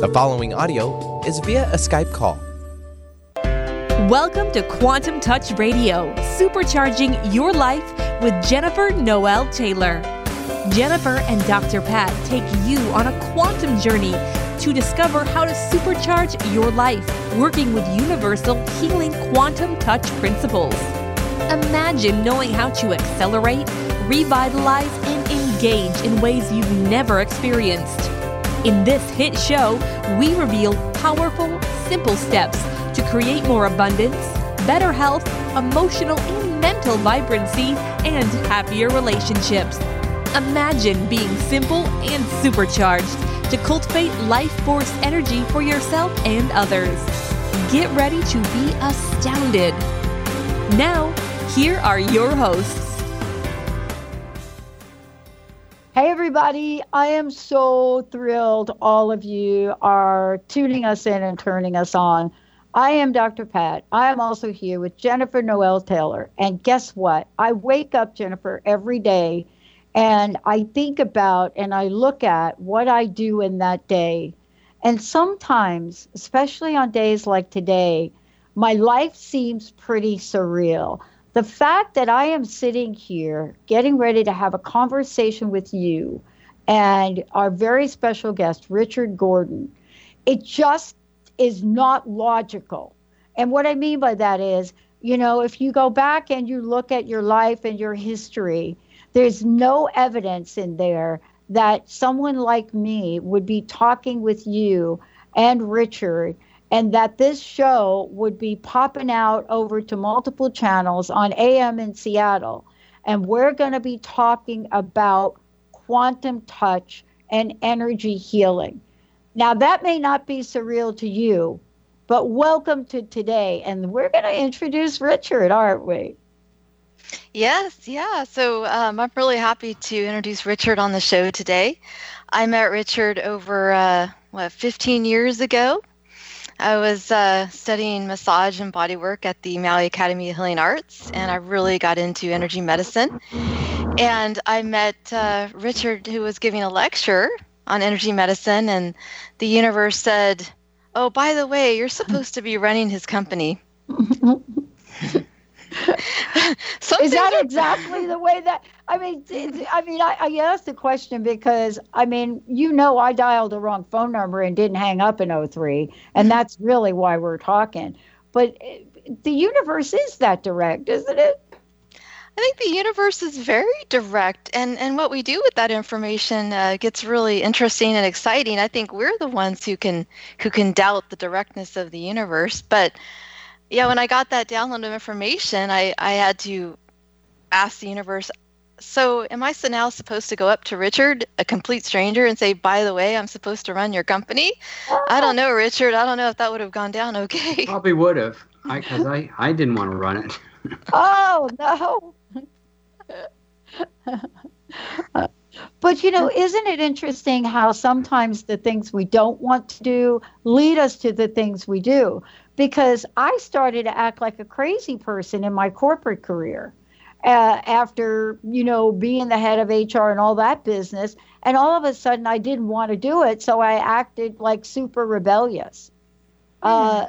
The following audio is via a Skype call. Welcome to Quantum Touch Radio, supercharging your life with Jennifer Noel Taylor. Jennifer and Dr. Pat take you on a quantum journey to discover how to supercharge your life working with universal healing quantum touch principles. Imagine knowing how to accelerate, revitalize, and engage in ways you've never experienced. In this hit show, we reveal powerful, simple steps to create more abundance, better health, emotional and mental vibrancy, and happier relationships. Imagine being simple and supercharged to cultivate life force energy for yourself and others. Get ready to be astounded. Now, here are your hosts. Hey, everybody. I am so thrilled all of you are tuning us in and turning us on. I am Dr. Pat. I am also here with Jennifer Noel Taylor. And guess what? I wake up, Jennifer, every day and I think about and I look at what I do in that day. And sometimes, especially on days like today, my life seems pretty surreal. The fact that I am sitting here getting ready to have a conversation with you and our very special guest, Richard Gordon, it just is not logical. And what I mean by that is, you know, if you go back and you look at your life and your history, there's no evidence in there that someone like me would be talking with you and Richard and that this show would be popping out over to multiple channels on AM in Seattle. And we're going to be talking about quantum touch and energy healing. Now, that may not be surreal to you, but welcome to today. And we're going to introduce Richard, aren't we? Yes, yeah. So um, I'm really happy to introduce Richard on the show today. I met Richard over, uh, what, 15 years ago. I was uh, studying massage and bodywork at the Maui Academy of Healing Arts, and I really got into energy medicine. And I met uh, Richard, who was giving a lecture on energy medicine, and the universe said, Oh, by the way, you're supposed to be running his company. Is that exactly the way that? I mean, I mean, I, I asked the question because I mean, you know, I dialed the wrong phone number and didn't hang up in 03, and that's really why we're talking. But eh, the universe is that direct, isn't it? I think the universe is very direct, and and what we do with that information uh, gets really interesting and exciting. I think we're the ones who can who can doubt the directness of the universe, but yeah, when I got that download of information, I, I had to ask the universe, so am I now supposed to go up to Richard, a complete stranger, and say, by the way, I'm supposed to run your company? I don't know, Richard. I don't know if that would have gone down okay. Probably would have, because I, I, I didn't want to run it. oh, no. but you know, isn't it interesting how sometimes the things we don't want to do lead us to the things we do? Because I started to act like a crazy person in my corporate career uh, after, you know, being the head of HR and all that business. And all of a sudden, I didn't want to do it. So I acted like super rebellious. Mm. Uh,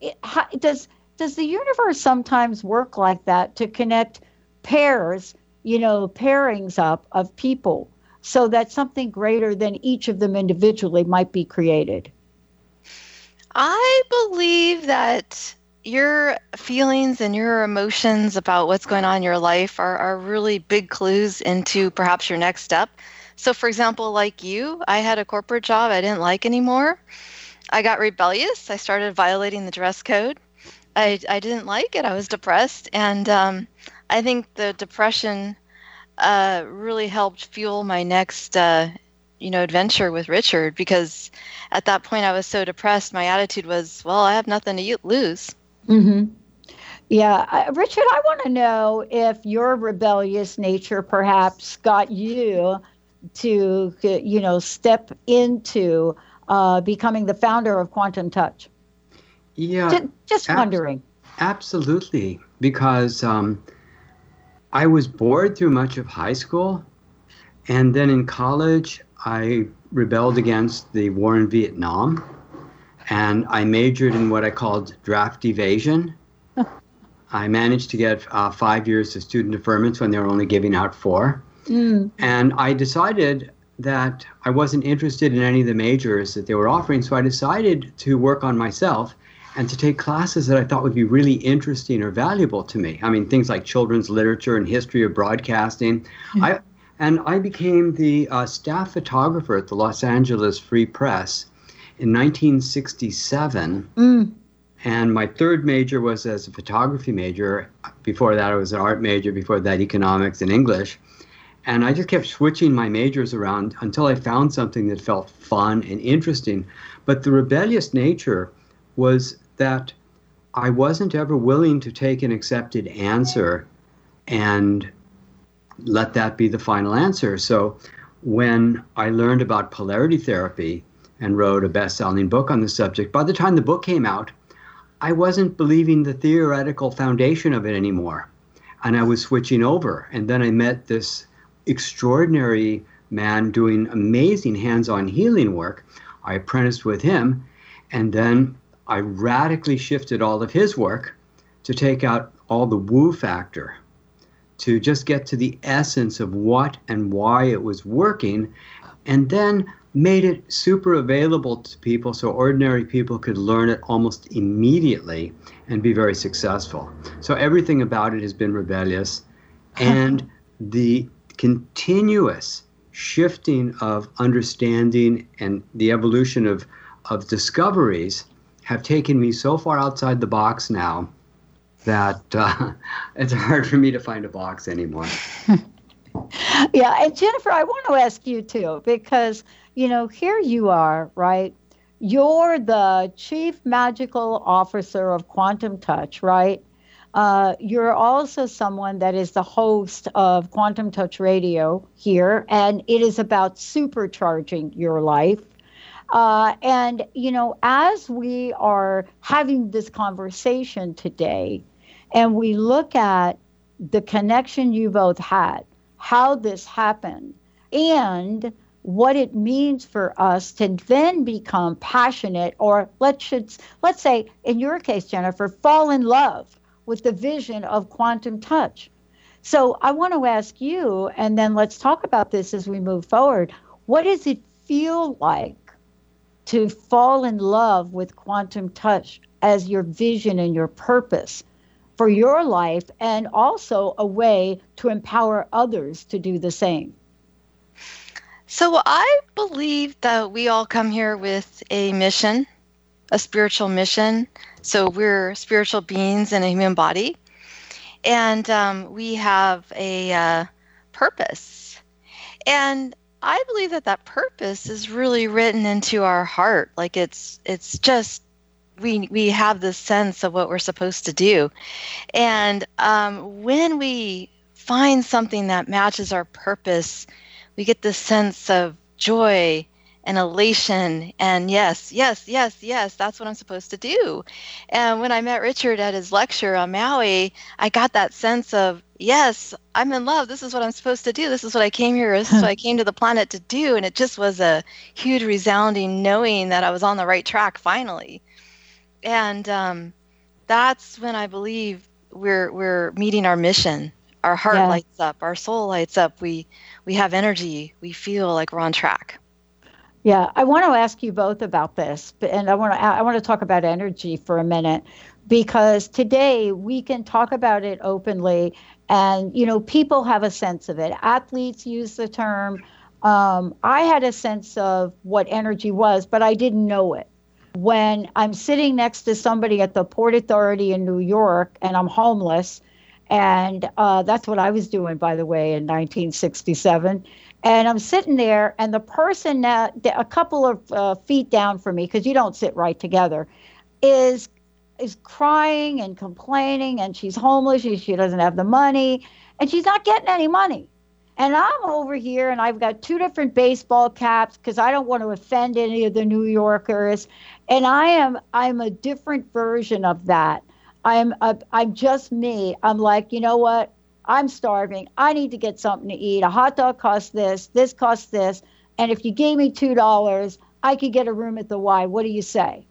it, how, does, does the universe sometimes work like that to connect pairs, you know, pairings up of people so that something greater than each of them individually might be created? I believe that your feelings and your emotions about what's going on in your life are, are really big clues into perhaps your next step. So, for example, like you, I had a corporate job I didn't like anymore. I got rebellious. I started violating the dress code. I, I didn't like it. I was depressed. And um, I think the depression uh, really helped fuel my next uh, you know adventure with Richard because at that point I was so depressed. My attitude was, well, I have nothing to lose. Mm-hmm. Yeah, uh, Richard, I want to know if your rebellious nature perhaps got you to, you know, step into uh, becoming the founder of Quantum Touch. Yeah, just, just ab- wondering. Absolutely, because um, I was bored through much of high school, and then in college I rebelled against the war in Vietnam, and I majored in what I called draft evasion. I managed to get uh, five years of student deferments when they were only giving out four. Mm. And I decided that I wasn't interested in any of the majors that they were offering, so I decided to work on myself and to take classes that I thought would be really interesting or valuable to me. I mean, things like children's literature and history of broadcasting. I, and I became the uh, staff photographer at the Los Angeles Free Press in 1967. Mm. And my third major was as a photography major. Before that, I was an art major. Before that, economics and English. And I just kept switching my majors around until I found something that felt fun and interesting. But the rebellious nature was that I wasn't ever willing to take an accepted answer and let that be the final answer. So when I learned about polarity therapy and wrote a best selling book on the subject, by the time the book came out, I wasn't believing the theoretical foundation of it anymore. And I was switching over. And then I met this extraordinary man doing amazing hands on healing work. I apprenticed with him. And then I radically shifted all of his work to take out all the woo factor, to just get to the essence of what and why it was working. And then made it super available to people so ordinary people could learn it almost immediately and be very successful. So everything about it has been rebellious and the continuous shifting of understanding and the evolution of of discoveries have taken me so far outside the box now that uh, it's hard for me to find a box anymore. yeah, and Jennifer, I want to ask you too because you know, here you are, right? You're the chief magical officer of Quantum Touch, right? Uh, you're also someone that is the host of Quantum Touch Radio here, and it is about supercharging your life. Uh, and, you know, as we are having this conversation today, and we look at the connection you both had, how this happened, and what it means for us to then become passionate or let's should, let's say in your case Jennifer fall in love with the vision of quantum touch. So I want to ask you and then let's talk about this as we move forward. What does it feel like to fall in love with quantum touch as your vision and your purpose for your life and also a way to empower others to do the same? So I believe that we all come here with a mission, a spiritual mission. So we're spiritual beings in a human body, and um, we have a uh, purpose. And I believe that that purpose is really written into our heart. Like it's it's just we we have this sense of what we're supposed to do, and um, when we find something that matches our purpose we get this sense of joy and elation and yes yes yes yes that's what i'm supposed to do. And when i met richard at his lecture on maui i got that sense of yes i'm in love. This is what i'm supposed to do. This is what i came here this is what i came to the planet to do. And it just was a huge resounding knowing that i was on the right track finally and um, that's when i believe we're we're meeting our mission. Our heart yeah. lights up. Our soul lights up. We we have energy. We feel like we're on track. Yeah. I want to ask you both about this and i want to i want to talk about energy for a minute because today we can talk about it openly and you know people have a sense of it. Athletes use the term. Um, i had a sense of what energy was but i didn't know it when i'm sitting next to somebody at the port authority in new york and i'm homeless and uh, that's what I was doing, by the way, in 1967. And I'm sitting there, and the person that a couple of uh, feet down from me, because you don't sit right together, is is crying and complaining, and she's homeless. She, she doesn't have the money, and she's not getting any money. And I'm over here, and I've got two different baseball caps because I don't want to offend any of the New Yorkers. And I am I'm a different version of that. I'm a, I'm just me. I'm like, you know what? I'm starving. I need to get something to eat. A hot dog costs this. This costs this. and if you gave me $2, I could get a room at the Y. What do you say?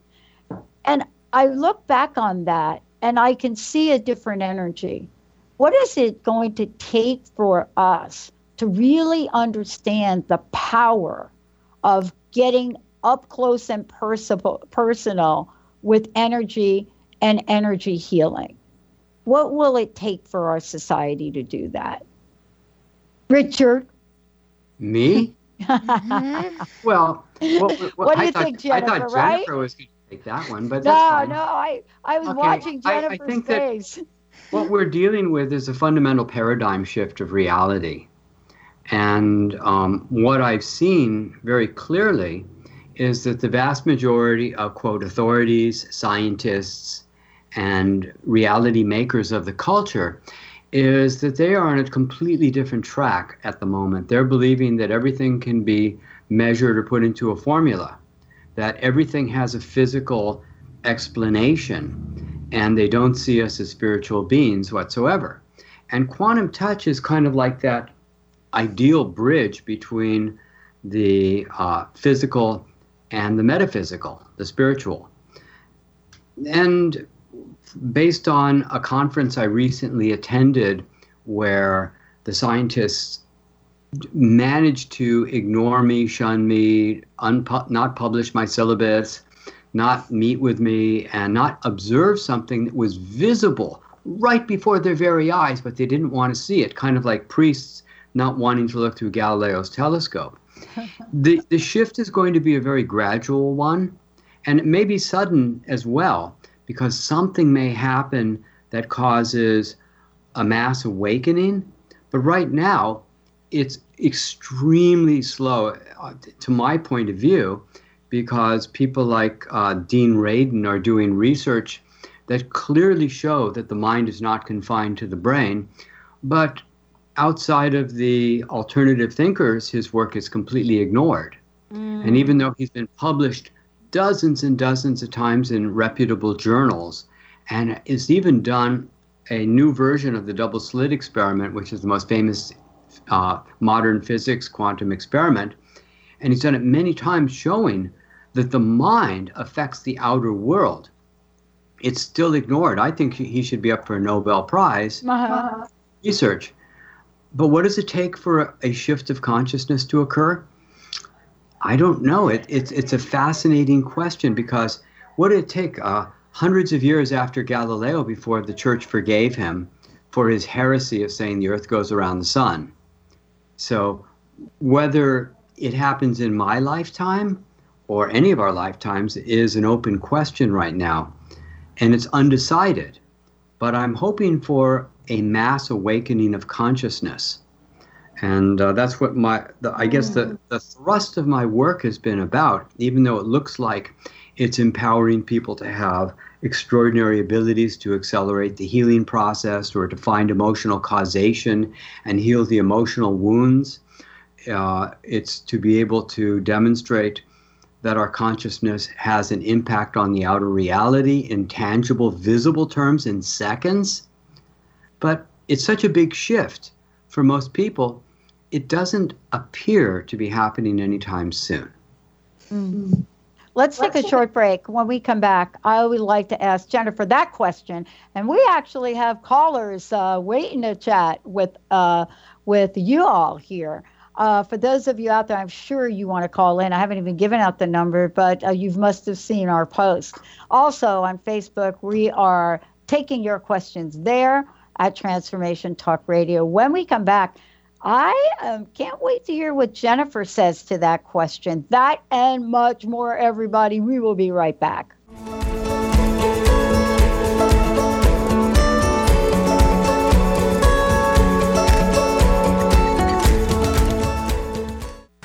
And I look back on that and I can see a different energy. What is it going to take for us to really understand the power of getting up close and personal with energy and energy healing? What will it take for our society to do that? Richard? Me? Mm-hmm. well, what, what, what do you thought, think, Jennifer? I thought Jennifer right? was going to take that one, but no, fine. no, I I was okay. watching Jennifer's I, I think face. That what we're dealing with is a fundamental paradigm shift of reality, and um, what I've seen very clearly is that the vast majority of quote authorities, scientists, and reality makers of the culture is that they are on a completely different track at the moment. They're believing that everything can be measured or put into a formula, that everything has a physical explanation, and they don't see us as spiritual beings whatsoever. And quantum touch is kind of like that ideal bridge between the uh, physical and the metaphysical, the spiritual. And based on a conference I recently attended where the scientists managed to ignore me, shun me, unpu- not publish my syllabus, not meet with me, and not observe something that was visible right before their very eyes, but they didn't want to see it, kind of like priests not wanting to look through Galileo's telescope. The, the shift is going to be a very gradual one, and it may be sudden as well because something may happen that causes a mass awakening. But right now, it's extremely slow, uh, to my point of view, because people like uh, Dean Radin are doing research that clearly show that the mind is not confined to the brain. But outside of the alternative thinkers, his work is completely ignored. Mm. And even though he's been published dozens and dozens of times in reputable journals, and it's even done a new version of the double slit experiment, which is the most famous uh, modern physics quantum experiment. And he's done it many times, showing that the mind affects the outer world. It's still ignored. I think he should be up for a Nobel Prize uh-huh. research. But what does it take for a shift of consciousness to occur? I don't know. It, it's it's a fascinating question because what did it take uh, hundreds of years after Galileo before the church forgave him for his heresy of saying the earth goes around the sun? So whether it happens in my lifetime or any of our lifetimes is an open question right now, and it's undecided. But I'm hoping for a mass awakening of consciousness and uh, that's what my the, i guess the, mm. the thrust of my work has been about even though it looks like it's empowering people to have extraordinary abilities to accelerate the healing process or to find emotional causation and heal the emotional wounds uh, it's to be able to demonstrate that our consciousness has an impact on the outer reality in tangible visible terms in seconds but it's such a big shift for most people it doesn't appear to be happening anytime soon. Mm-hmm. Let's take a short break. When we come back, I would like to ask Jennifer that question. And we actually have callers uh, waiting to chat with uh, with you all here. Uh, for those of you out there, I'm sure you want to call in. I haven't even given out the number, but uh, you must have seen our post. Also on Facebook, we are taking your questions there at Transformation Talk Radio. When we come back, I um, can't wait to hear what Jennifer says to that question. That and much more, everybody. We will be right back.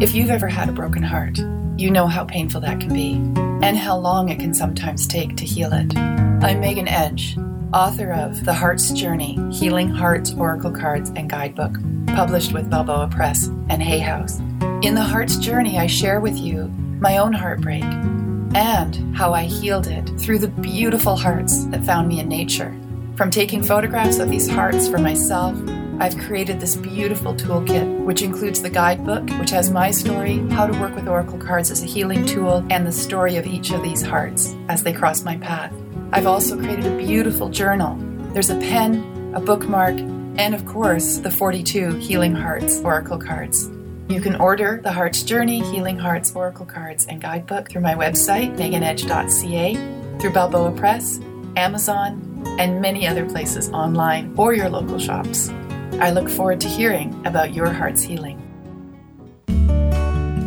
If you've ever had a broken heart, you know how painful that can be and how long it can sometimes take to heal it. I'm Megan Edge, author of The Heart's Journey Healing Hearts Oracle Cards and Guidebook, published with Balboa Press and Hay House. In The Heart's Journey, I share with you my own heartbreak and how I healed it through the beautiful hearts that found me in nature. From taking photographs of these hearts for myself I've created this beautiful toolkit, which includes the guidebook, which has my story, how to work with Oracle cards as a healing tool, and the story of each of these hearts as they cross my path. I've also created a beautiful journal. There's a pen, a bookmark, and of course, the 42 Healing Hearts Oracle cards. You can order the Heart's Journey, Healing Hearts Oracle cards, and guidebook through my website, meganedge.ca, through Balboa Press, Amazon, and many other places online or your local shops. I look forward to hearing about your heart's healing.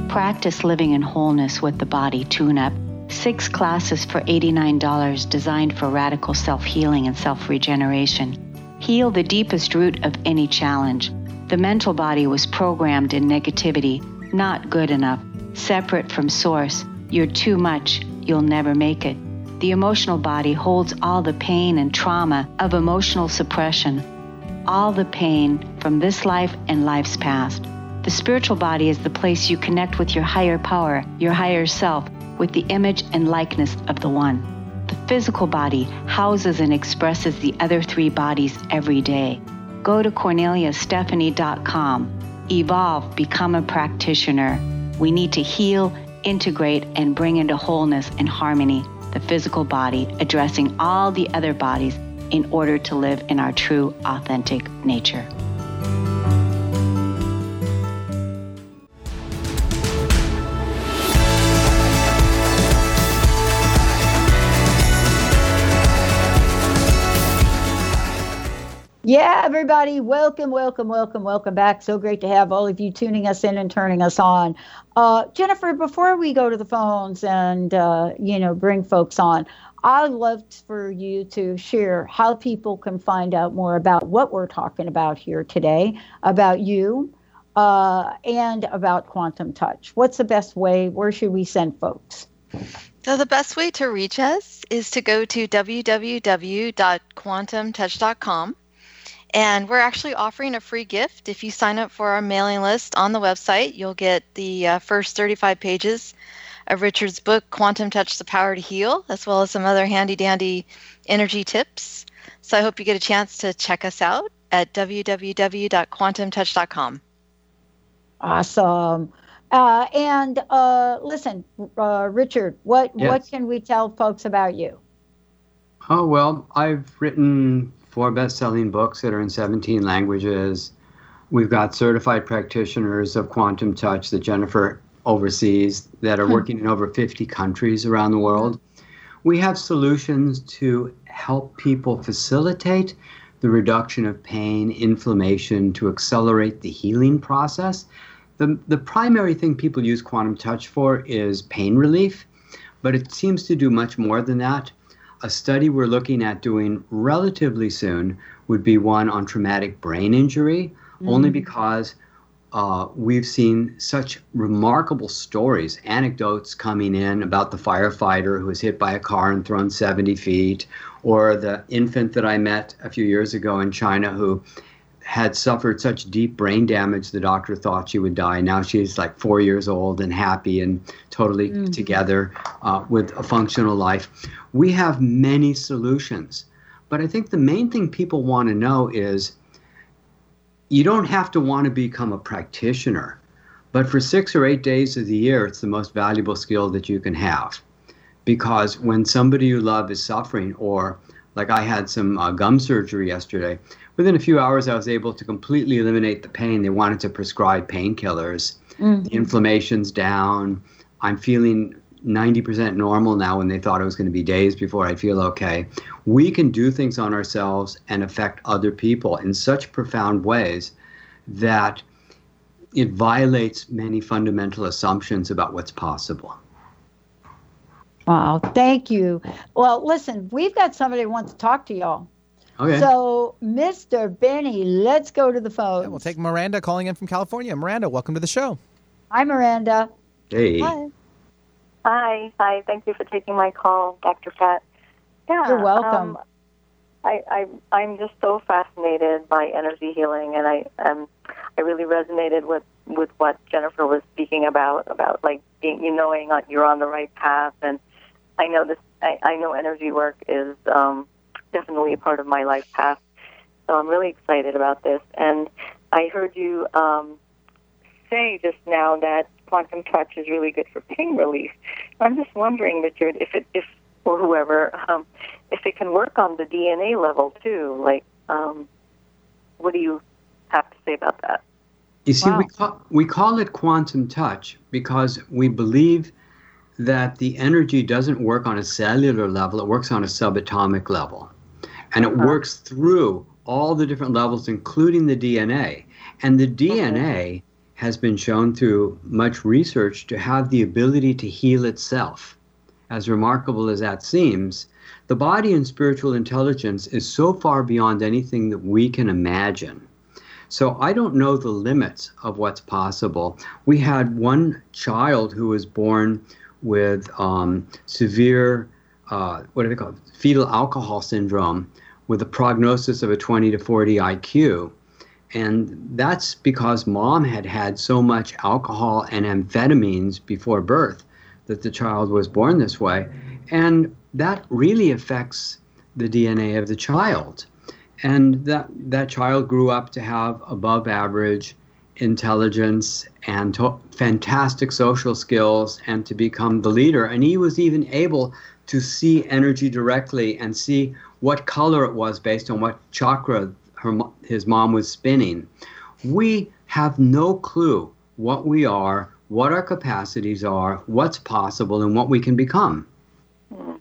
Practice living in wholeness with the body tune up. Six classes for $89 designed for radical self healing and self regeneration. Heal the deepest root of any challenge. The mental body was programmed in negativity, not good enough, separate from source. You're too much, you'll never make it. The emotional body holds all the pain and trauma of emotional suppression all the pain from this life and life's past. The spiritual body is the place you connect with your higher power, your higher self, with the image and likeness of the One. The physical body houses and expresses the other three bodies every day. Go to corneliastephanie.com. Evolve, become a practitioner. We need to heal, integrate, and bring into wholeness and harmony the physical body, addressing all the other bodies in order to live in our true, authentic nature. Yeah, everybody, welcome, welcome, welcome, welcome back. So great to have all of you tuning us in and turning us on. Uh, Jennifer, before we go to the phones and uh, you know bring folks on, I'd love for you to share how people can find out more about what we're talking about here today, about you, uh, and about quantum touch. What's the best way? Where should we send folks? So, the best way to reach us is to go to www.quantumtouch.com. And we're actually offering a free gift. If you sign up for our mailing list on the website, you'll get the uh, first 35 pages of Richard's book, Quantum Touch The Power to Heal, as well as some other handy dandy energy tips. So I hope you get a chance to check us out at www.quantumtouch.com. Awesome. Uh, and uh, listen, uh, Richard, what yes. what can we tell folks about you? Oh well, I've written four best-selling books that are in 17 languages. We've got certified practitioners of quantum touch that Jennifer overseas that are hmm. working in over 50 countries around the world. We have solutions to help people facilitate the reduction of pain, inflammation, to accelerate the healing process. The, the primary thing people use quantum touch for is pain relief, but it seems to do much more than that. A study we're looking at doing relatively soon would be one on traumatic brain injury, mm. only because uh, we've seen such remarkable stories, anecdotes coming in about the firefighter who was hit by a car and thrown 70 feet, or the infant that I met a few years ago in China who had suffered such deep brain damage the doctor thought she would die. Now she's like four years old and happy and totally mm-hmm. together uh, with a functional life. We have many solutions. But I think the main thing people want to know is you don't have to want to become a practitioner, but for six or eight days of the year, it's the most valuable skill that you can have. Because when somebody you love is suffering, or like I had some uh, gum surgery yesterday, within a few hours I was able to completely eliminate the pain. They wanted to prescribe painkillers. Mm-hmm. The inflammation's down. I'm feeling 90% normal now when they thought it was going to be days before I'd feel okay. We can do things on ourselves and affect other people in such profound ways that it violates many fundamental assumptions about what's possible. Wow, thank you. Well, listen, we've got somebody who wants to talk to y'all. Okay. So, Mr. Benny, let's go to the phone. Yeah, we'll take Miranda calling in from California. Miranda, welcome to the show. Hi, Miranda. Hey. Hi. Hi. Hi. Thank you for taking my call, Dr. Pat. Yeah. You're welcome. Um, I, I I'm just so fascinated by energy healing, and I um I really resonated with with what Jennifer was speaking about about like being, you knowing you're on the right path, and I know this. I, I know energy work is um, definitely a part of my life path, so I'm really excited about this. And I heard you um, say just now that quantum touch is really good for pain relief. I'm just wondering, Richard, if it if or whoever, um, if it can work on the DNA level too. Like, um, what do you have to say about that? You see, wow. we, call, we call it quantum touch because we believe that the energy doesn't work on a cellular level, it works on a subatomic level. And it uh-huh. works through all the different levels, including the DNA. And the DNA has been shown through much research to have the ability to heal itself. As remarkable as that seems, the body and spiritual intelligence is so far beyond anything that we can imagine so I don't know the limits of what's possible. We had one child who was born with um, severe, uh, what do they call? Fetal alcohol syndrome with a prognosis of a 20 to 40 IQ. And that's because mom had had so much alcohol and amphetamines before birth that the child was born this way. And that really affects the DNA of the child and that that child grew up to have above average intelligence and to- fantastic social skills and to become the leader and he was even able to see energy directly and see what color it was based on what chakra her, his mom was spinning we have no clue what we are what our capacities are what's possible and what we can become mm.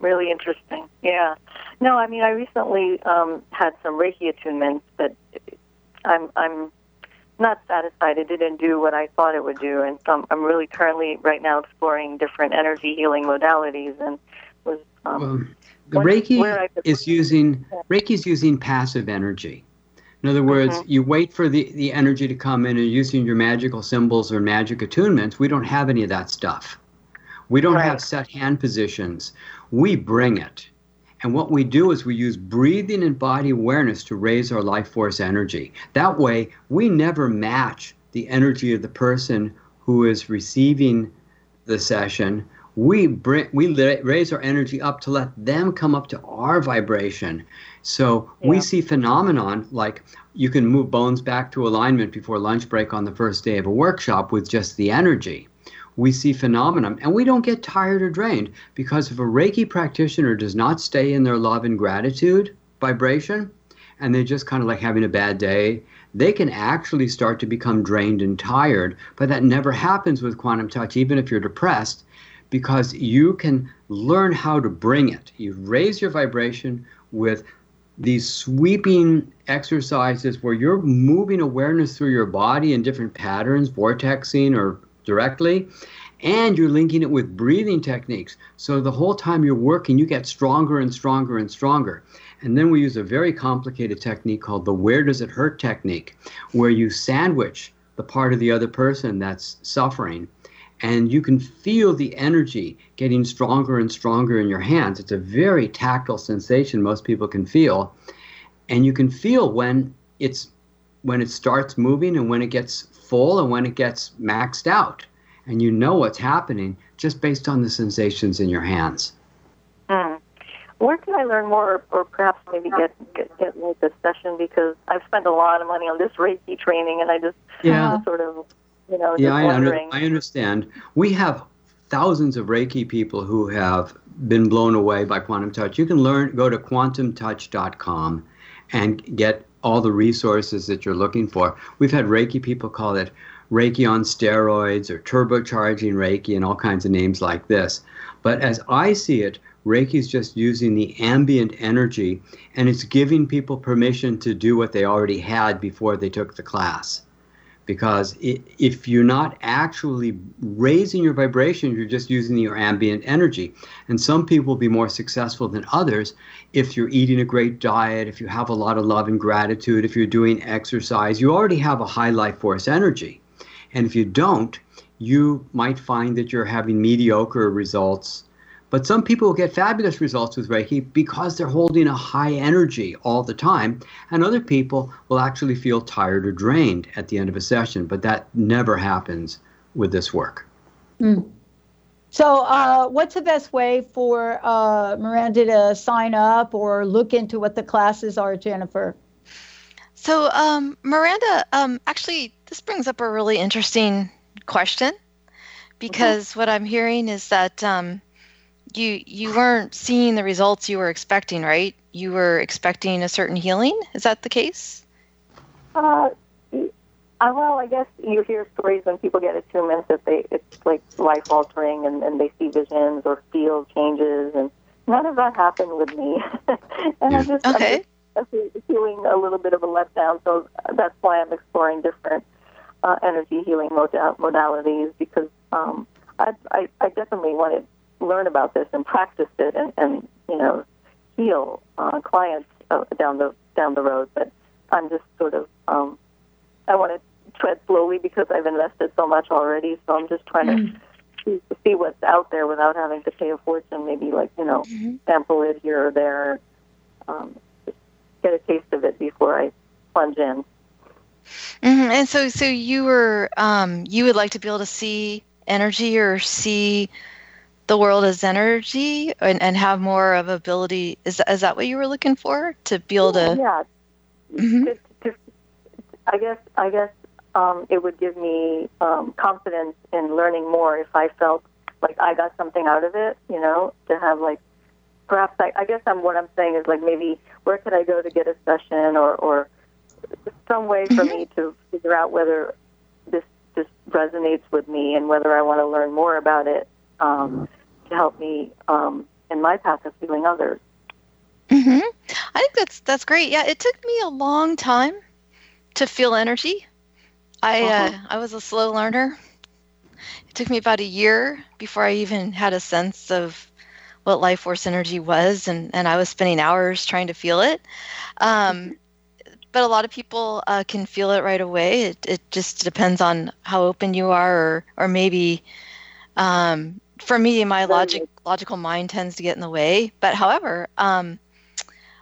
really interesting yeah no, I mean I recently um, had some Reiki attunements, but I'm I'm not satisfied. It didn't do what I thought it would do, and so I'm really currently right now exploring different energy healing modalities, and was um, Reiki is using Reiki is using passive energy. In other words, mm-hmm. you wait for the, the energy to come in and using your magical symbols or magic attunements. We don't have any of that stuff. We don't right. have set hand positions. We bring it. And what we do is we use breathing and body awareness to raise our life force energy. That way, we never match the energy of the person who is receiving the session. We bring, we raise our energy up to let them come up to our vibration. So yeah. we see phenomenon like you can move bones back to alignment before lunch break on the first day of a workshop with just the energy we see phenomenon and we don't get tired or drained because if a Reiki practitioner does not stay in their love and gratitude vibration and they're just kind of like having a bad day, they can actually start to become drained and tired. But that never happens with quantum touch, even if you're depressed, because you can learn how to bring it. You raise your vibration with these sweeping exercises where you're moving awareness through your body in different patterns, vortexing or directly and you're linking it with breathing techniques. So the whole time you're working, you get stronger and stronger and stronger. And then we use a very complicated technique called the where does it hurt technique, where you sandwich the part of the other person that's suffering. And you can feel the energy getting stronger and stronger in your hands. It's a very tactile sensation most people can feel. And you can feel when it's when it starts moving and when it gets full and when it gets maxed out. And you know what's happening just based on the sensations in your hands. Mm. Where can I learn more, or perhaps maybe get get, get like this session? Because I've spent a lot of money on this Reiki training, and I just yeah. sort of, you know, yeah, I, under, I understand. We have thousands of Reiki people who have been blown away by quantum touch. You can learn, go to quantumtouch.com and get all the resources that you're looking for. We've had Reiki people call it Reiki on steroids or turbocharging Reiki and all kinds of names like this. But as I see it, Reiki is just using the ambient energy and it's giving people permission to do what they already had before they took the class because if you're not actually raising your vibration, you're just using your ambient energy. And some people will be more successful than others if you're eating a great diet, if you have a lot of love and gratitude, if you're doing exercise. You already have a high life force energy. And if you don't, you might find that you're having mediocre results but some people will get fabulous results with Reiki because they're holding a high energy all the time. And other people will actually feel tired or drained at the end of a session. But that never happens with this work. Mm. So, uh, what's the best way for uh, Miranda to sign up or look into what the classes are, Jennifer? So, um, Miranda, um, actually, this brings up a really interesting question because mm-hmm. what I'm hearing is that um, you you weren't seeing the results you were expecting, right? You were expecting a certain healing. Is that the case? Uh, uh, well, I guess you hear stories when people get attunements that they it's like life altering and, and they see visions or feel changes, and none of that happened with me. and I just okay. I'm just feeling a little bit of a letdown. So that's why I'm exploring different uh, energy healing modalities because um, I, I I definitely wanted learn about this and practice it and, and you know heal uh, clients uh, down the down the road. But I'm just sort of um, I want to tread slowly because I've invested so much already. So I'm just trying mm-hmm. to see what's out there without having to pay a fortune. Maybe like you know mm-hmm. sample it here or there, um, get a taste of it before I plunge in. Mm-hmm. And so, so you were um, you would like to be able to see energy or see the world as energy and, and have more of ability is, is that what you were looking for to be able to yeah mm-hmm. to, to, i guess i guess um, it would give me um, confidence in learning more if i felt like i got something out of it you know to have like perhaps i, I guess i'm what i'm saying is like maybe where could i go to get a session or or some way for mm-hmm. me to figure out whether this this resonates with me and whether i want to learn more about it um, to help me um, in my path of healing others. Mm-hmm. I think that's that's great. Yeah, it took me a long time to feel energy. I uh-huh. uh, I was a slow learner. It took me about a year before I even had a sense of what life force energy was, and, and I was spending hours trying to feel it. Um, but a lot of people uh, can feel it right away. It, it just depends on how open you are, or or maybe um, for me, my logic logical mind tends to get in the way. But however, um,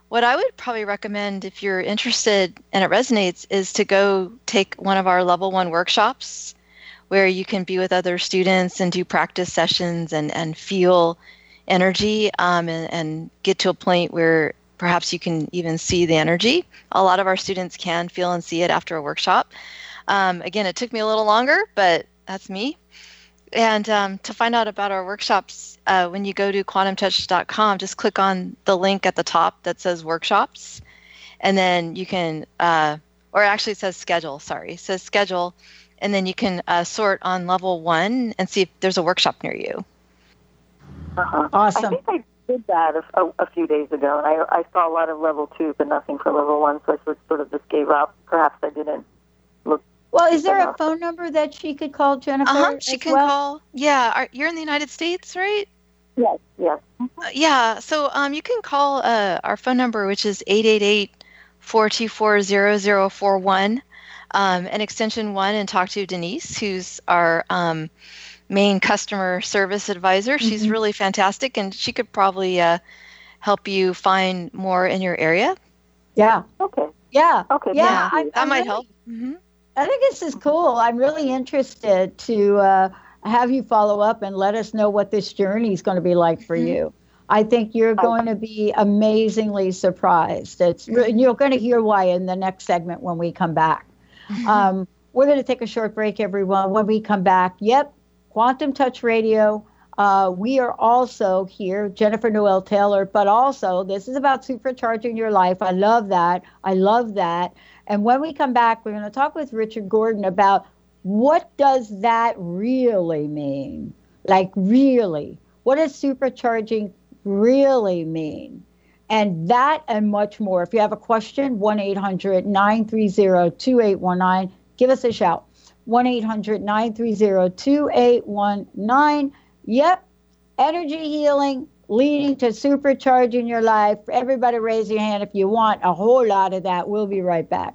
what I would probably recommend if you're interested and it resonates is to go take one of our level one workshops where you can be with other students and do practice sessions and, and feel energy um, and, and get to a point where perhaps you can even see the energy. A lot of our students can feel and see it after a workshop. Um, again, it took me a little longer, but that's me. And um, to find out about our workshops, uh, when you go to quantumtouch.com, just click on the link at the top that says workshops. And then you can, uh, or actually it says schedule, sorry, it says schedule. And then you can uh, sort on level one and see if there's a workshop near you. Uh-huh. Awesome. I think I did that a, a, a, few days ago. And I, I saw a lot of level two, but nothing for level one. So I sort of just gave up. Perhaps I didn't look well, is there a phone number that she could call Jennifer? Uh-huh, she can well? call. Yeah, are, you're in the United States, right? Yes, yes. Uh, yeah, so um, you can call uh, our phone number, which is 888 424 0041, um, and extension one, and talk to Denise, who's our um, main customer service advisor. Mm-hmm. She's really fantastic, and she could probably uh, help you find more in your area. Yeah. Okay. Yeah. Okay. Yeah. yeah. I, that I'm might really, help. Mm-hmm. I think this is cool. I'm really interested to uh, have you follow up and let us know what this journey is going to be like for mm-hmm. you. I think you're going to be amazingly surprised. It's you're going to hear why in the next segment when we come back. Um, we're going to take a short break, everyone. When we come back, yep, Quantum Touch Radio. Uh, we are also here, Jennifer Noel Taylor, but also this is about supercharging your life. I love that. I love that. And when we come back, we're going to talk with Richard Gordon about what does that really mean? Like, really? What does supercharging really mean? And that and much more. If you have a question, 1 800 930 2819, give us a shout. 1 800 930 2819. Yep, energy healing leading to supercharging your life. Everybody raise your hand if you want a whole lot of that. We'll be right back.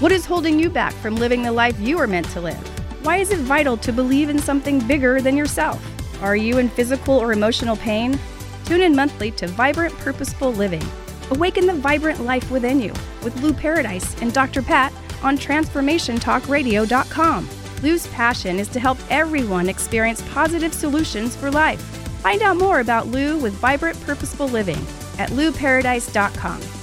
What is holding you back from living the life you are meant to live? Why is it vital to believe in something bigger than yourself? Are you in physical or emotional pain? Tune in monthly to Vibrant Purposeful Living. Awaken the vibrant life within you with Lou Paradise and Dr. Pat on TransformationTalkRadio.com. Lou's passion is to help everyone experience positive solutions for life. Find out more about Lou with Vibrant Purposeful Living at louparadise.com.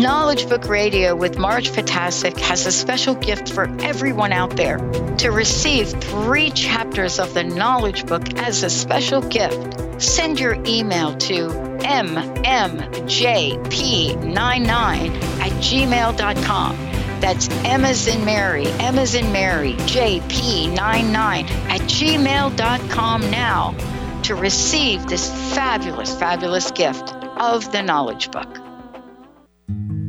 Knowledge Book Radio with Marge Potasic has a special gift for everyone out there. To receive three chapters of the Knowledge Book as a special gift, send your email to mmjp99 at gmail.com. That's M as in Mary, M as in Mary, JP99 at gmail.com now to receive this fabulous, fabulous gift of the Knowledge Book.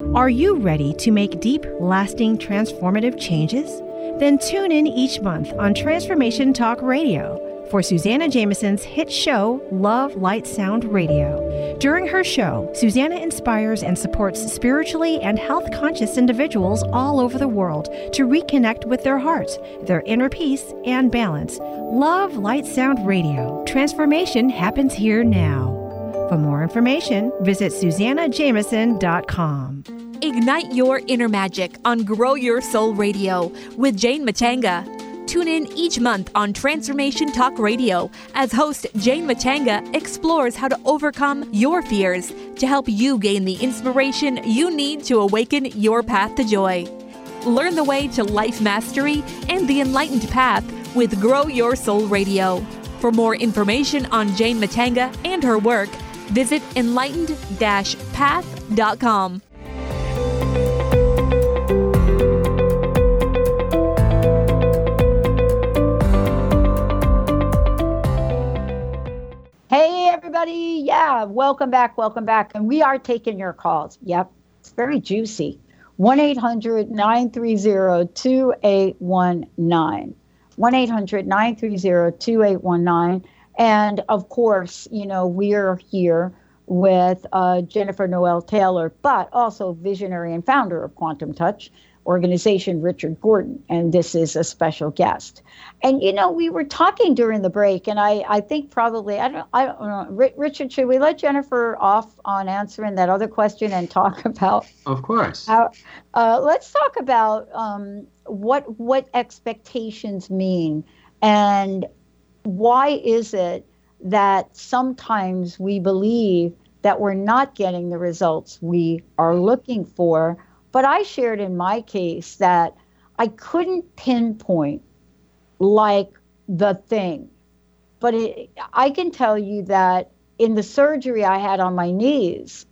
Are you ready to make deep, lasting, transformative changes? Then tune in each month on Transformation Talk Radio for Susanna Jameson's hit show, Love, Light, Sound Radio. During her show, Susanna inspires and supports spiritually and health conscious individuals all over the world to reconnect with their hearts, their inner peace, and balance. Love, Light, Sound Radio. Transformation happens here now. For more information, visit SusannaJameson.com. Ignite your inner magic on Grow Your Soul Radio with Jane Matanga. Tune in each month on Transformation Talk Radio as host Jane Matanga explores how to overcome your fears to help you gain the inspiration you need to awaken your path to joy. Learn the way to life mastery and the enlightened path with Grow Your Soul Radio. For more information on Jane Matanga and her work, visit enlightened path.com. Hey, everybody. Yeah, welcome back. Welcome back. And we are taking your calls. Yep, it's very juicy. 1 800 930 2819. 1 800 930 2819. And of course, you know, we're here with uh, Jennifer Noel Taylor, but also visionary and founder of Quantum Touch organization, Richard Gordon. And this is a special guest. And, you know, we were talking during the break, and I, I think probably, I don't, I don't know, Richard, should we let Jennifer off on answering that other question and talk about? Of course. How, uh, let's talk about um, what what expectations mean and why is it that sometimes we believe that we're not getting the results we are looking for. But I shared in my case that I couldn't pinpoint like the thing. But it, I can tell you that in the surgery I had on my knees,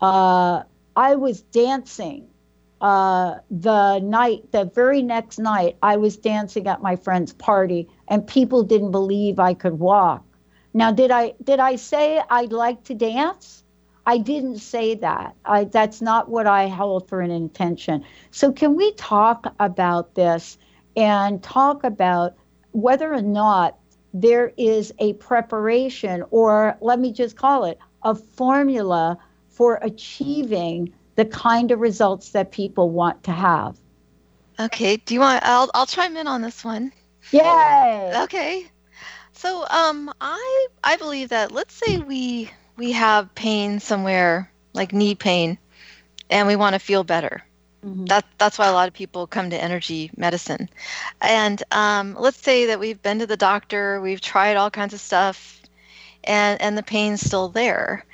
uh, I was dancing uh, the night, the very next night, I was dancing at my friend's party, and people didn't believe I could walk. Now, did I did I say I'd like to dance? I didn't say that. I, that's not what I held for an intention. So, can we talk about this and talk about whether or not there is a preparation, or let me just call it a formula for achieving the kind of results that people want to have? Okay. Do you want? I'll I'll chime in on this one. Yay! Okay. So, um, I I believe that let's say we we have pain somewhere, like knee pain, and we want to feel better. Mm-hmm. That that's why a lot of people come to energy medicine. And um, let's say that we've been to the doctor, we've tried all kinds of stuff, and and the pain's still there.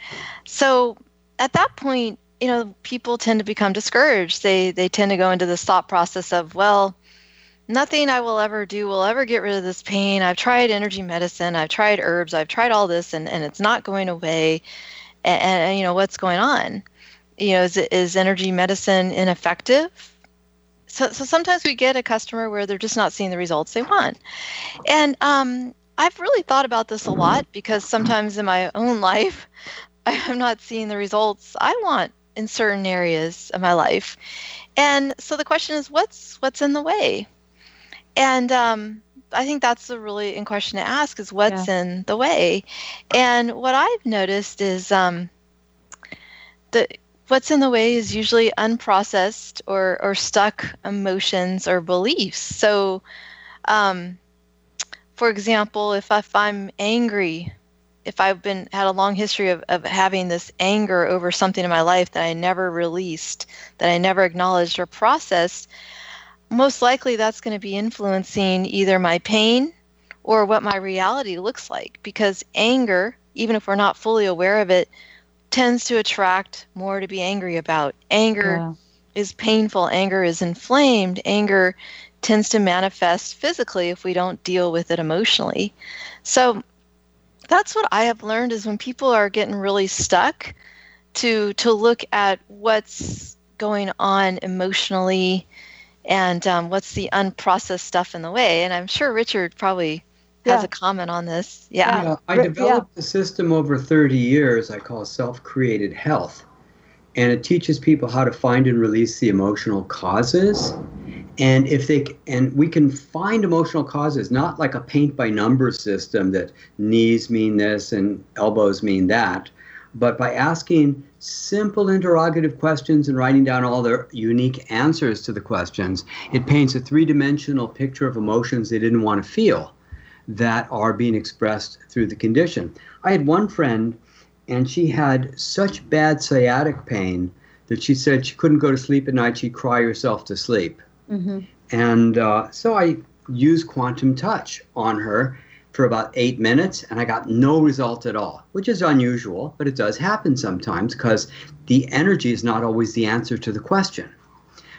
So at that point, you know, people tend to become discouraged. They they tend to go into this thought process of, well, nothing I will ever do will ever get rid of this pain. I've tried energy medicine, I've tried herbs, I've tried all this, and, and it's not going away. And, and you know, what's going on? You know, is, is energy medicine ineffective? So, so sometimes we get a customer where they're just not seeing the results they want. And um, I've really thought about this a lot because sometimes in my own life, I'm not seeing the results I want in certain areas of my life. And so the question is, what's what's in the way? and um, I think that's a really in question to ask is what's yeah. in the way. And what I've noticed is um, the what's in the way is usually unprocessed or or stuck emotions or beliefs. So, um, for example, if I, if I'm angry, if I've been had a long history of, of having this anger over something in my life that I never released, that I never acknowledged or processed, most likely that's going to be influencing either my pain or what my reality looks like because anger, even if we're not fully aware of it, tends to attract more to be angry about. Anger yeah. is painful, anger is inflamed, anger tends to manifest physically if we don't deal with it emotionally. So that's what I have learned is when people are getting really stuck to to look at what's going on emotionally and um, what's the unprocessed stuff in the way. And I'm sure Richard probably has a comment on this. Yeah. yeah I developed yeah. a system over 30 years I call self created health. And it teaches people how to find and release the emotional causes. And if they and we can find emotional causes, not like a paint by number system that knees mean this and elbows mean that, but by asking simple interrogative questions and writing down all their unique answers to the questions, it paints a three dimensional picture of emotions they didn't want to feel that are being expressed through the condition. I had one friend, and she had such bad sciatic pain that she said she couldn't go to sleep at night. She'd cry herself to sleep. Mm-hmm. And uh, so I used quantum touch on her for about eight minutes and I got no result at all, which is unusual, but it does happen sometimes because the energy is not always the answer to the question.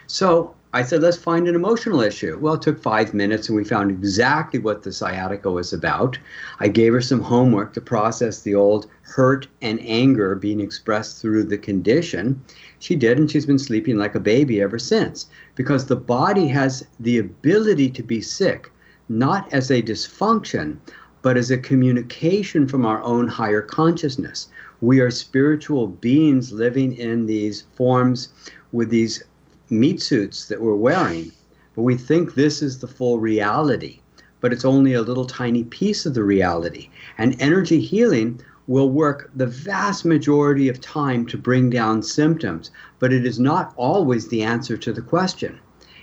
So I said, let's find an emotional issue. Well, it took five minutes and we found exactly what the sciatica was about. I gave her some homework to process the old hurt and anger being expressed through the condition. She did, and she's been sleeping like a baby ever since because the body has the ability to be sick not as a dysfunction, but as a communication from our own higher consciousness. We are spiritual beings living in these forms with these meat suits that we're wearing, but we think this is the full reality. But it's only a little tiny piece of the reality. And energy healing will work the vast majority of time to bring down symptoms, but it is not always the answer to the question.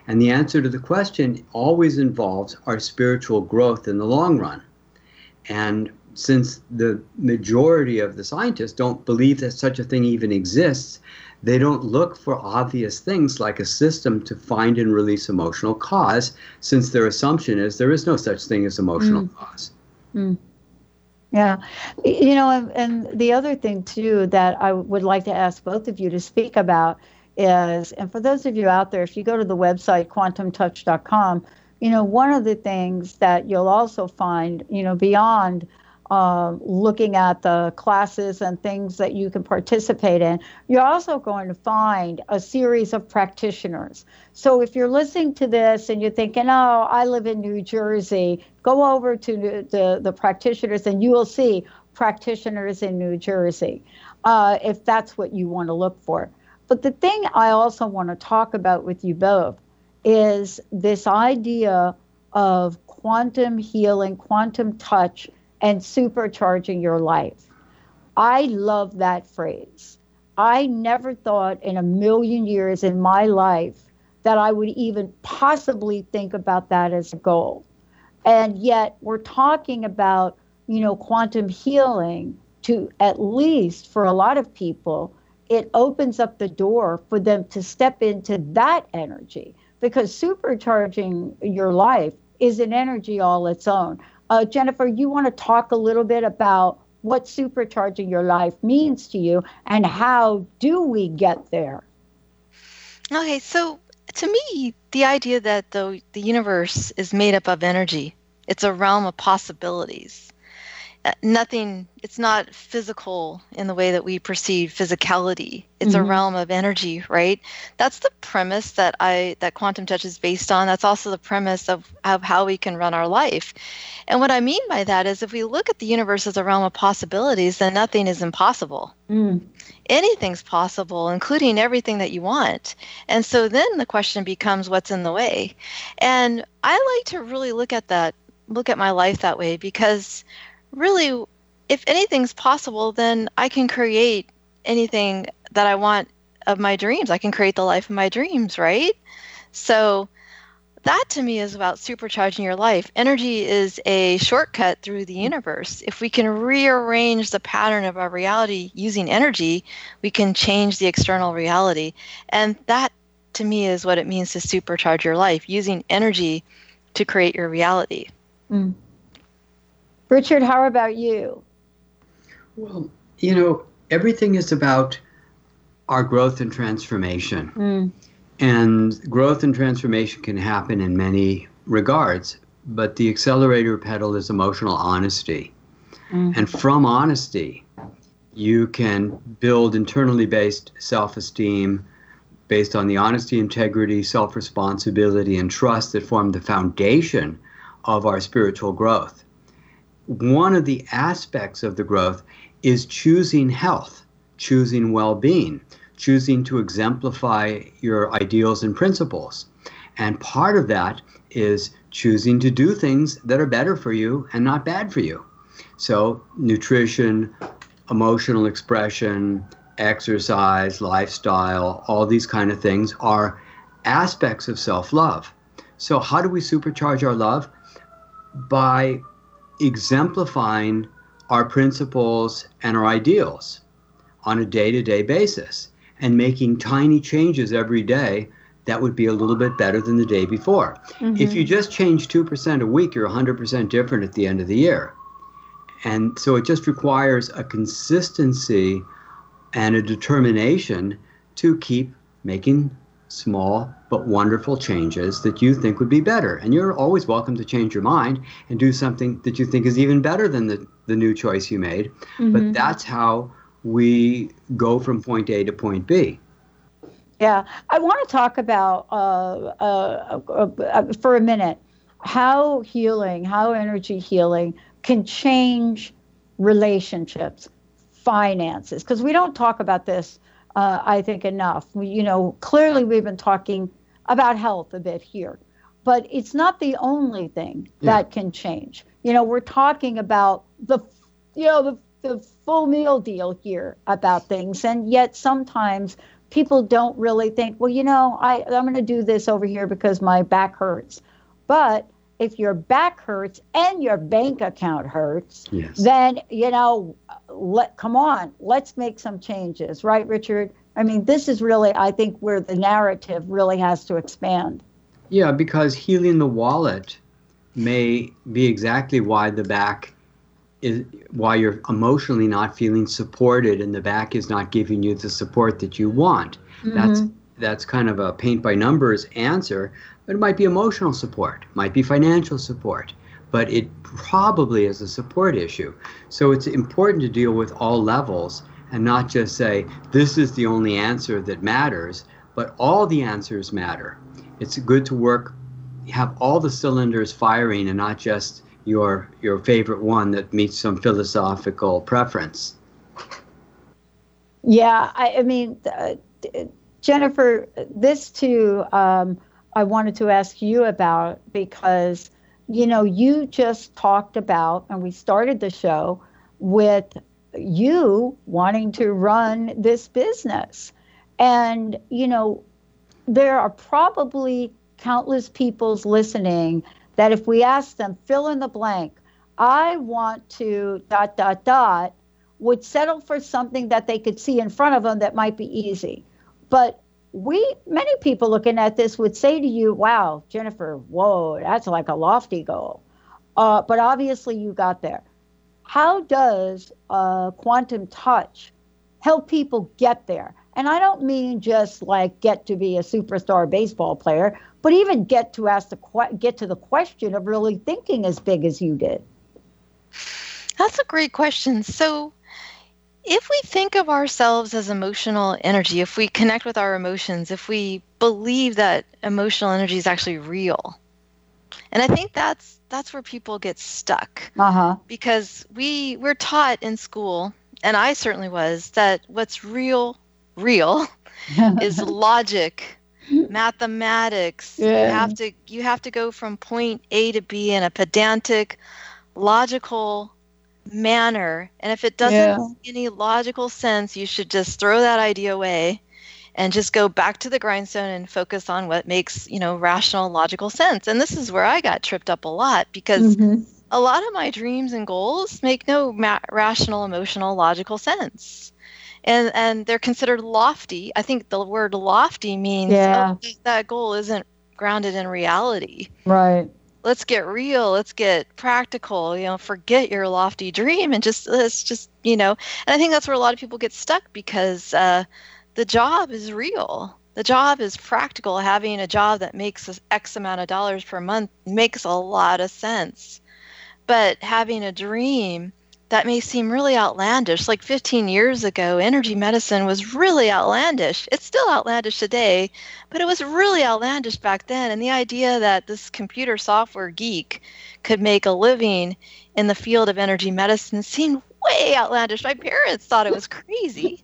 And the answer to the question always involves our spiritual growth in the long run. And since the majority of the scientists don't believe that such a thing even exists, they don't look for obvious things like a system to find and release emotional cause, since their assumption is there is no such thing as emotional mm. cause. Mm. Yeah. You know, and, and the other thing, too, that I would like to ask both of you to speak about is, and for those of you out there, if you go to the website quantumtouch.com, you know, one of the things that you'll also find, you know, beyond um, looking at the classes and things that you can participate in, you're also going to find a series of practitioners. So if you're listening to this and you're thinking, oh, I live in New Jersey, go over to the, the, the practitioners and you will see practitioners in New Jersey uh, if that's what you want to look for. But the thing I also want to talk about with you both is this idea of quantum healing, quantum touch, and supercharging your life. I love that phrase. I never thought in a million years in my life that I would even possibly think about that as a goal. And yet we're talking about, you know, quantum healing to at least for a lot of people, it opens up the door for them to step into that energy because supercharging your life is an energy all its own. Uh, Jennifer, you want to talk a little bit about what supercharging your life means to you and how do we get there? Okay, so to me, the idea that the, the universe is made up of energy, it's a realm of possibilities. Uh, nothing it's not physical in the way that we perceive physicality. It's mm-hmm. a realm of energy right? That's the premise that i that quantum touch is based on. That's also the premise of, of how we can run our life. And what i mean by that is if we look at the universe as a realm of possibilities then nothing is impossible. Mm. anything's possible including everything that you want. And so then the question becomes what's in the way? And i like to really look at that look at my life that way because really, if anything's possible, then I can create anything that I want of my dreams. I can create the life of my dreams, right? So that to me is about supercharging your life. Energy is a shortcut through the universe. If we can rearrange the pattern of our reality using energy, we can change the external reality. And that to me is what it means to supercharge your life, using energy to create your reality. Mm. Richard, how about you? Well, you know, everything is about our growth and transformation. Mm. And growth and transformation can happen in many regards, but the accelerator pedal is emotional honesty. Mm. And from honesty, you can build internally based self esteem based on the honesty, integrity, self responsibility, and trust that form the foundation of our spiritual growth one of the aspects of the growth is choosing health, choosing well being, choosing to exemplify your ideals and principles. And part of that is choosing to do things that are better for you and not bad for you. So, nutrition, emotional expression, exercise, lifestyle, all these kind of things are aspects of self love. So, how do we supercharge our love? By exemplifying our principles and our ideals on a day to day basis and making tiny changes every day that would be a little bit better than the day before. Mm-hmm. If you just change 2% a week, you're 100% different at the end of the year. And so it just requires a consistency and a determination to keep making small but wonderful changes that you think would be better. And you're always welcome to change your mind and do something that you think is even better than the, the new choice you made. Mm-hmm. But that's how we go from point A to point B. Yeah, I want to talk about uh, uh, uh, uh for a minute how healing, how energy healing can change relationships, finances, because we don't talk about this uh, I think, enough. We, you know, clearly we've been talking about health a bit here, but it's not the only thing yeah. that can change. You know, we're talking about the, you know, the, the full meal deal here about things, and yet sometimes people don't really think, well, you know, I, I'm going to do this over here because my back hurts. But if your back hurts and your bank account hurts, yes. then you know, let come on, let's make some changes, right, Richard? I mean, this is really, I think, where the narrative really has to expand. Yeah, because healing the wallet may be exactly why the back is why you're emotionally not feeling supported and the back is not giving you the support that you want. Mm-hmm. That's that's kind of a paint by numbers answer, it might be emotional support, might be financial support. but it probably is a support issue. So it's important to deal with all levels and not just say, this is the only answer that matters, but all the answers matter. It's good to work, have all the cylinders firing and not just your, your favorite one that meets some philosophical preference. Yeah, I, I mean, uh, Jennifer, this too, um, I wanted to ask you about because, you know, you just talked about, and we started the show with you wanting to run this business. And, you know, there are probably countless people's listening that if we ask them, fill in the blank, I want to dot, dot, dot, would settle for something that they could see in front of them that might be easy. But we, many people looking at this would say to you, wow, Jennifer, whoa, that's like a lofty goal. Uh, but obviously you got there. How does uh, quantum touch help people get there? And I don't mean just like get to be a superstar baseball player, but even get to ask the get to the question of really thinking as big as you did. That's a great question. So, if we think of ourselves as emotional energy, if we connect with our emotions, if we believe that emotional energy is actually real, and I think that's that's where people get stuck. Uh-huh. Because we we're taught in school, and I certainly was, that what's real real is logic mathematics yeah. you have to you have to go from point a to b in a pedantic logical manner and if it doesn't yeah. make any logical sense you should just throw that idea away and just go back to the grindstone and focus on what makes you know rational logical sense and this is where i got tripped up a lot because mm-hmm. a lot of my dreams and goals make no ma- rational emotional logical sense and and they're considered lofty. I think the word lofty means yeah. oh, that goal isn't grounded in reality. Right. Let's get real. Let's get practical. You know, forget your lofty dream and just let's just you know. And I think that's where a lot of people get stuck because uh, the job is real. The job is practical. Having a job that makes X amount of dollars per month makes a lot of sense. But having a dream that may seem really outlandish. Like 15 years ago, energy medicine was really outlandish. It's still outlandish today, but it was really outlandish back then. And the idea that this computer software geek could make a living in the field of energy medicine seemed way outlandish. My parents thought it was crazy.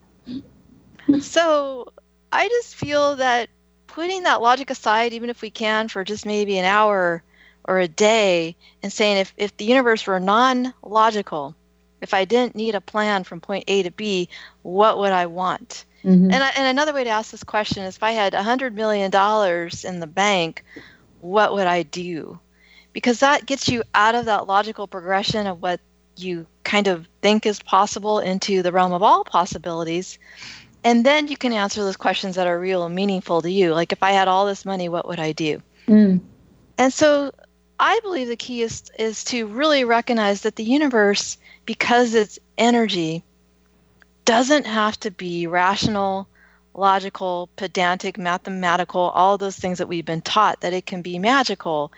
so I just feel that putting that logic aside, even if we can for just maybe an hour or a day, and saying if, if the universe were non logical, if I didn't need a plan from point A to B, what would I want? Mm-hmm. And, I, and another way to ask this question is if I had $100 million in the bank, what would I do? Because that gets you out of that logical progression of what you kind of think is possible into the realm of all possibilities. And then you can answer those questions that are real and meaningful to you. Like, if I had all this money, what would I do? Mm. And so I believe the key is, is to really recognize that the universe because it's energy, doesn't have to be rational, logical, pedantic, mathematical, all those things that we've been taught, that it can be magical.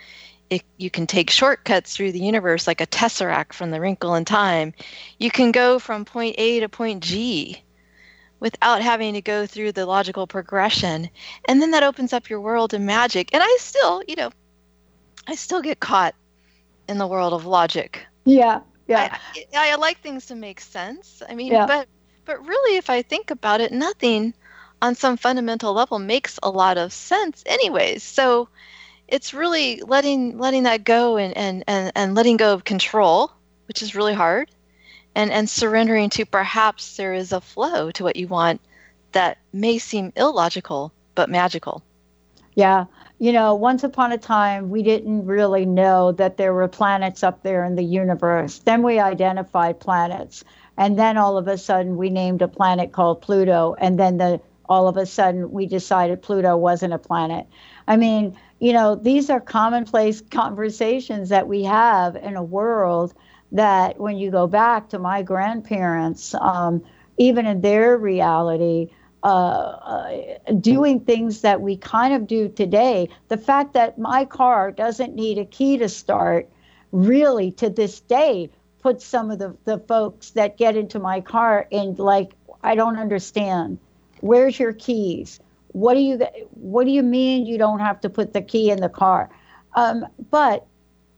It, you can take shortcuts through the universe like a tesseract from the wrinkle in time. You can go from point A to point G without having to go through the logical progression. And then that opens up your world to magic. And I still, you know, I still get caught in the world of logic. Yeah yeah. I, I, like things to make sense. I mean yeah. but but really if i think about it nothing on some fundamental level makes a lot of sense anyways. So it's really letting letting that go and and and, and letting go of control which is really hard and and surrendering to perhaps there is a flow to what you want that may seem illogical but magical. Yeah you know, once upon a time, we didn't really know that there were planets up there in the universe. Then we identified planets. And then all of a sudden, we named a planet called Pluto. And then the, all of a sudden, we decided Pluto wasn't a planet. I mean, you know, these are commonplace conversations that we have in a world that when you go back to my grandparents, um, even in their reality, uh, uh, doing things that we kind of do today. The fact that my car doesn't need a key to start really to this day puts some of the, the folks that get into my car in like, I don't understand. Where's your keys? What do you what do you mean you don't have to put the key in the car? Um, but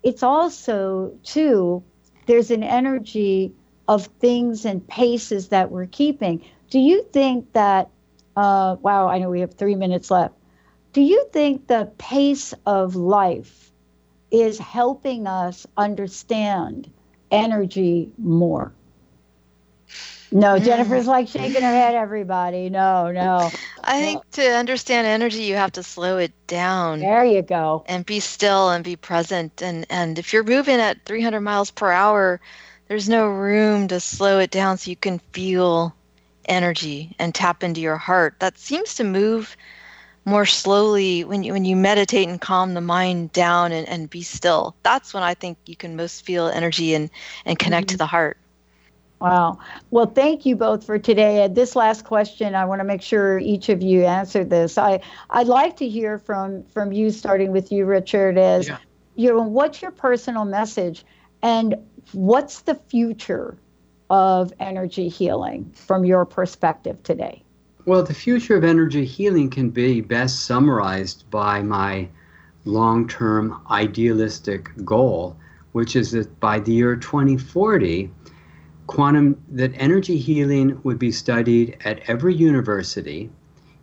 it's also too there's an energy of things and paces that we're keeping. Do you think that? Uh, wow, I know we have three minutes left. Do you think the pace of life is helping us understand energy more? No, Jennifer's like shaking her head, everybody. No, no. I think to understand energy, you have to slow it down. There you go. And be still and be present. And, and if you're moving at 300 miles per hour, there's no room to slow it down so you can feel energy and tap into your heart. That seems to move more slowly when you when you meditate and calm the mind down and, and be still. That's when I think you can most feel energy and, and connect mm-hmm. to the heart. Wow. Well, thank you both for today. This last question, I want to make sure each of you answered this. I I'd like to hear from from you, starting with you, Richard. Is yeah. you know what's your personal message, and what's the future of energy healing from your perspective today? Well, the future of energy healing can be best summarized by my long-term idealistic goal, which is that by the year 2040 quantum that energy healing would be studied at every university,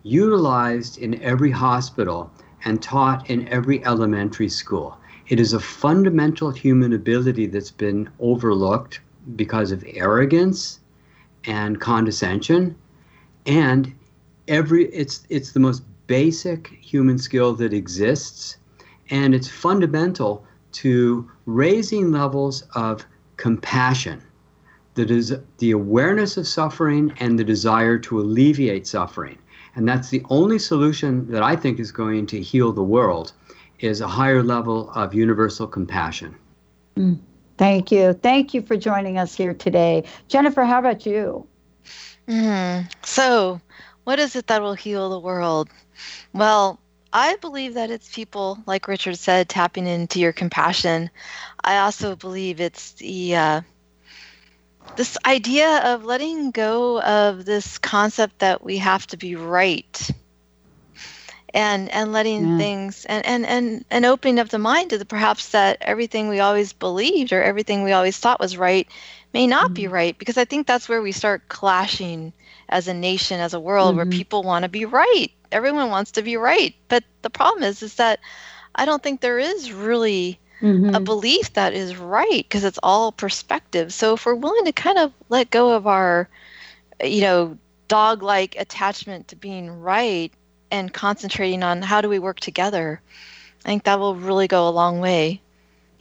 utilized in every hospital, and taught in every elementary school. It is a fundamental human ability that's been overlooked because of arrogance and condescension and every it's it's the most basic human skill that exists and it's fundamental to raising levels of compassion that is the awareness of suffering and the desire to alleviate suffering. And that's the only solution that I think is going to heal the world is a higher level of universal compassion. Mm. Thank you. Thank you for joining us here today. Jennifer, how about you? Mm. So, what is it that will heal the world? Well, I believe that it's people, like Richard said, tapping into your compassion. I also believe it's the uh, this idea of letting go of this concept that we have to be right and and letting yeah. things and, and and and opening up the mind to the perhaps that everything we always believed or everything we always thought was right may not mm-hmm. be right because i think that's where we start clashing as a nation as a world mm-hmm. where people want to be right everyone wants to be right but the problem is is that i don't think there is really mm-hmm. a belief that is right because it's all perspective. So if we're willing to kind of let go of our, you know, dog like attachment to being right and concentrating on how do we work together, I think that will really go a long way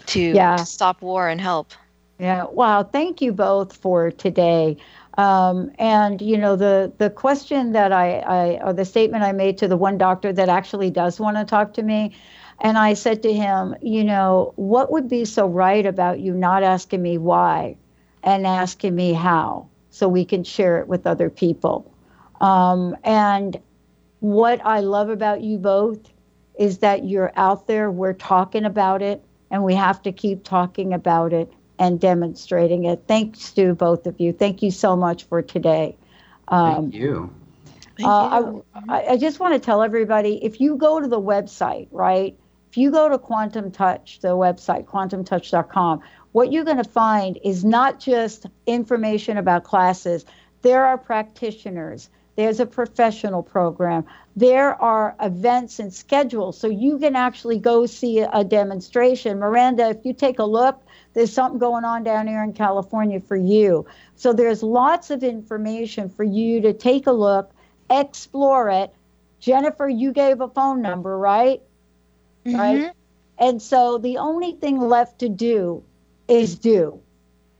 to, yeah. to stop war and help. Yeah. Wow. Thank you both for today. Um, and you know the the question that I, I or the statement I made to the one doctor that actually does want to talk to me, and I said to him, You know, what would be so right about you not asking me why and asking me how so we can share it with other people? Um, and what I love about you both is that you're out there, we're talking about it, and we have to keep talking about it and demonstrating it. Thanks to both of you. Thank you so much for today. Um, Thank you. Uh, I, I just want to tell everybody if you go to the website, right, if you go to Quantum Touch, the website, quantumtouch.com, what you're going to find is not just information about classes, there are practitioners. There's a professional program. There are events and schedules. So you can actually go see a demonstration. Miranda, if you take a look, there's something going on down here in California for you. So there's lots of information for you to take a look, explore it. Jennifer, you gave a phone number, right? mm-hmm. right? And so the only thing left to do is do.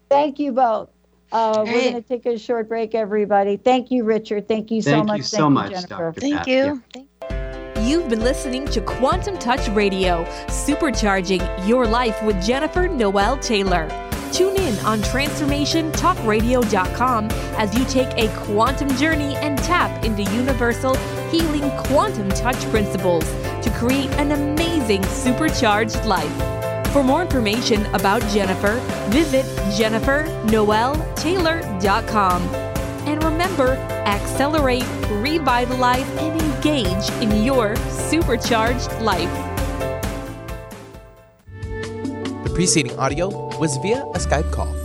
Thank you both. Uh, we're going to take a short break, everybody. Thank you, Richard. Thank you so Thank much. You so Thank much, you, Jennifer. Dr. Thank you. Thank you. You've been listening to Quantum Touch Radio, supercharging your life with Jennifer Noel Taylor. Tune in on TransformationTalkRadio.com as you take a quantum journey and tap into universal healing quantum touch principles to create an amazing supercharged life. For more information about Jennifer, visit jennifernoeltaylor.com. And remember, accelerate, revitalize, and engage in your supercharged life. The preceding audio was via a Skype call.